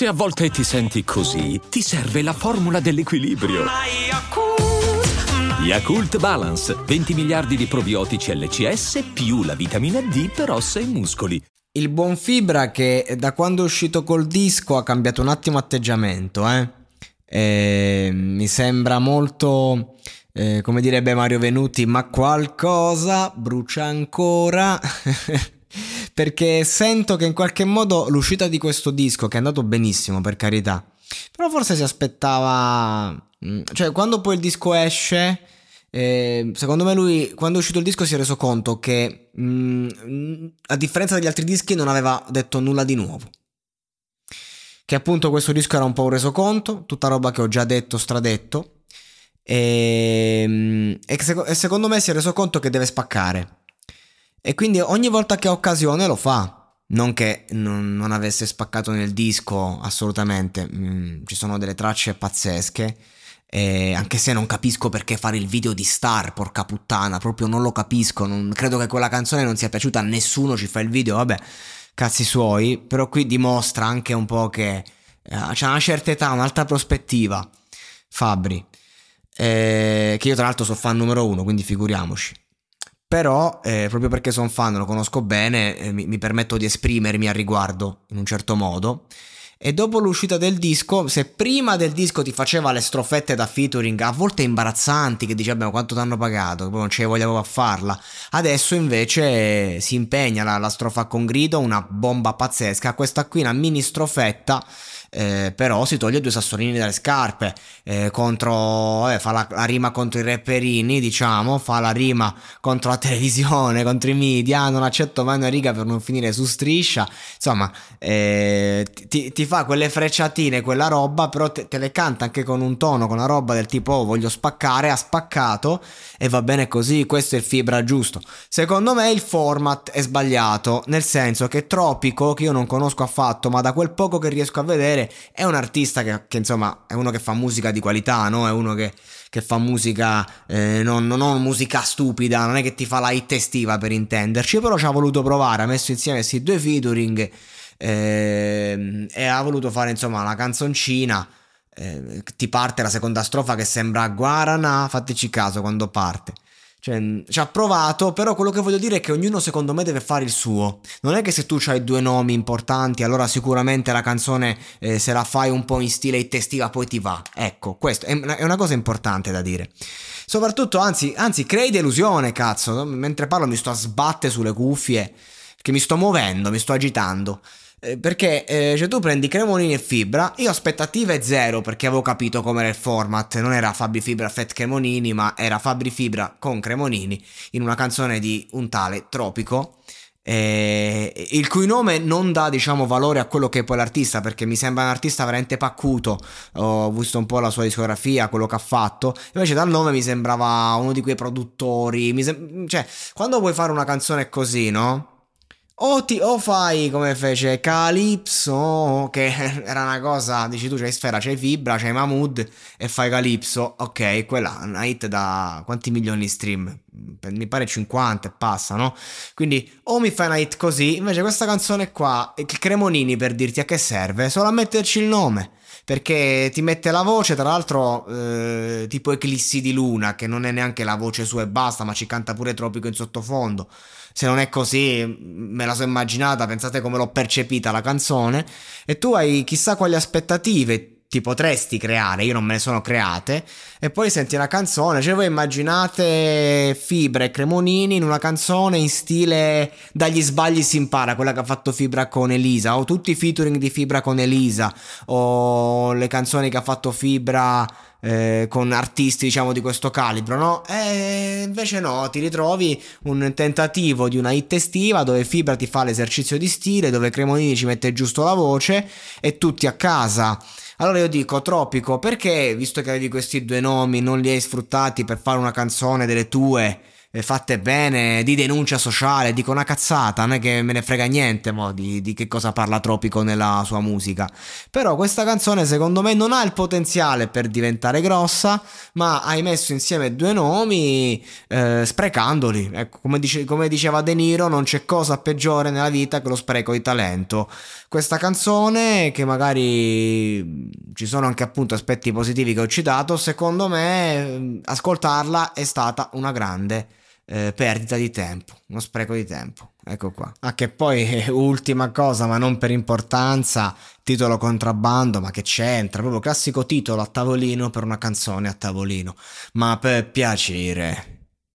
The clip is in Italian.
Se a volte ti senti così, ti serve la formula dell'equilibrio. Yakult Balance, 20 miliardi di probiotici LCS più la vitamina D per ossa e muscoli. Il buon Fibra che da quando è uscito col disco ha cambiato un attimo atteggiamento, eh? E mi sembra molto, eh, come direbbe Mario Venuti, ma qualcosa brucia ancora. perché sento che in qualche modo l'uscita di questo disco, che è andato benissimo per carità, però forse si aspettava... Mm, cioè quando poi il disco esce... Eh, secondo me lui quando è uscito il disco si è reso conto che mh, mm, a differenza degli altri dischi non aveva detto nulla di nuovo. Che appunto questo disco era un po' un resoconto tutta roba che ho già detto stradetto e, mm, e, e secondo me si è reso conto che deve spaccare e quindi ogni volta che ha occasione lo fa. Non che non, non avesse spaccato nel disco, assolutamente. Mm, ci sono delle tracce pazzesche. E anche se non capisco perché fare il video di Star, porca puttana, proprio non lo capisco. Non, credo che quella canzone non sia piaciuta a nessuno. Ci fa il video, vabbè, cazzi suoi. Però qui dimostra anche un po' che eh, c'è una certa età, un'altra prospettiva. Fabri, eh, che io tra l'altro sono fan numero uno, quindi figuriamoci. Però, eh, proprio perché sono fan, lo conosco bene, eh, mi, mi, permetto di esprimermi al riguardo in un certo modo. E dopo l'uscita del disco, se prima del disco ti faceva le strofette da featuring, a volte imbarazzanti, che dici, vabbè, quanto ti hanno pagato, poi non ce vogliamo a farla. Adesso invece si impegna la, la strofa con grido, una bomba pazzesca. Questa qui, una mini strofetta eh, però si toglie due sassolini dalle scarpe, eh, contro, eh, fa la, la, rima contro i rapperini, diciamo, fa la rima contro la televisione, contro i media, non accetto mai una riga per non finire su striscia, insomma, eh, ti, ti, fa quelle frecciatine, quella roba, però te, te, le canta anche con un tono, con una roba del tipo oh, voglio spaccare, ha spaccato e va bene così, questo è il fibra giusto. Secondo me il format è sbagliato, nel senso che Tropico, che io non conosco affatto, ma da quel poco che riesco a vedere, vedere, è un artista che, che, insomma è uno che fa musica di qualità, no? È uno che, che fa musica, eh, non, non, non, musica stupida, non è che ti fa la hit estiva per intenderci, però ci ha voluto provare, ha messo insieme questi due featuring eh, e ha voluto fare insomma una canzoncina. Eh, ti parte la seconda strofa che sembra Guarana, fateci caso quando parte. Cioè, ci ha provato, però quello che voglio dire è che ognuno secondo me deve fare il suo. Non è che se tu hai due nomi importanti, allora sicuramente la canzone eh, se la fai un po' in stile hit estiva poi ti va. Ecco, questo è una, è una cosa importante da dire. Soprattutto, anzi, anzi, crei delusione, cazzo. Mentre parlo mi sto a sbattere sulle cuffie, che mi sto muovendo, mi sto agitando. Eh, perché eh, cioè tu prendi Cremonini e Fibra, io aspettative zero perché avevo capito com'era il format, non era Fabri Fibra Fett Cremonini, ma era Fabri Fibra con Cremonini in una canzone di un tale Tropico. Eh, il cui nome non dà diciamo valore a quello che è poi l'artista perché mi sembra un artista veramente paccuto. Ho visto un po' la sua discografia quello che ha fatto. Invece dal nome mi sembrava uno di quei produttori. Sem- cioè quando vuoi fare una canzone così no o, ti, o fai come fece Calypso, che era una cosa, dici tu c'hai Sfera, c'hai Fibra, c'hai Mahmood e fai Calypso, ok, quella è una hit da quanti milioni di stream? Mi pare 50 e passa, no? Quindi o mi fai una hit così, invece questa canzone qua, il Cremonini per dirti a che serve, solo a metterci il nome perché ti mette la voce, tra l'altro eh, tipo Eclissi di Luna, che non è neanche la voce sua e basta, ma ci canta pure Tropico in sottofondo. Se non è così, me la so immaginata, pensate come l'ho percepita la canzone. E tu hai chissà quali aspettative ti potresti creare, io non me ne sono create, e poi senti una canzone, cioè voi immaginate Fibra e Cremonini in una canzone in stile Dagli sbagli si impara, quella che ha fatto Fibra con Elisa, o tutti i featuring di Fibra con Elisa, o le canzoni che ha fatto Fibra eh, con artisti diciamo di questo calibro, no? E invece no, ti ritrovi un tentativo di una hit estiva dove Fibra ti fa l'esercizio di stile, dove Cremonini ci mette giusto la voce e tutti a casa. Allora io dico, Tropico, perché visto che avevi questi due nomi non li hai sfruttati per fare una canzone delle tue? eh, fatte bene, di denuncia sociale, dico una cazzata, non è che me ne frega niente mo, di, di, che cosa parla Tropico nella sua musica. Però questa canzone secondo me non ha il potenziale per diventare grossa, ma hai messo insieme due nomi eh, sprecandoli. Ecco, come, dice, come diceva De Niro, non c'è cosa peggiore nella vita che lo spreco di talento. Questa canzone, che magari ci sono anche appunto aspetti positivi che ho citato, secondo me ascoltarla è stata una grande eh, perdita di tempo, uno spreco di tempo. Ecco qua. Ah, che poi ultima cosa, ma non per importanza, titolo contrabbando, ma che c'entra? Proprio classico titolo a tavolino per una canzone a tavolino. Ma per piacere.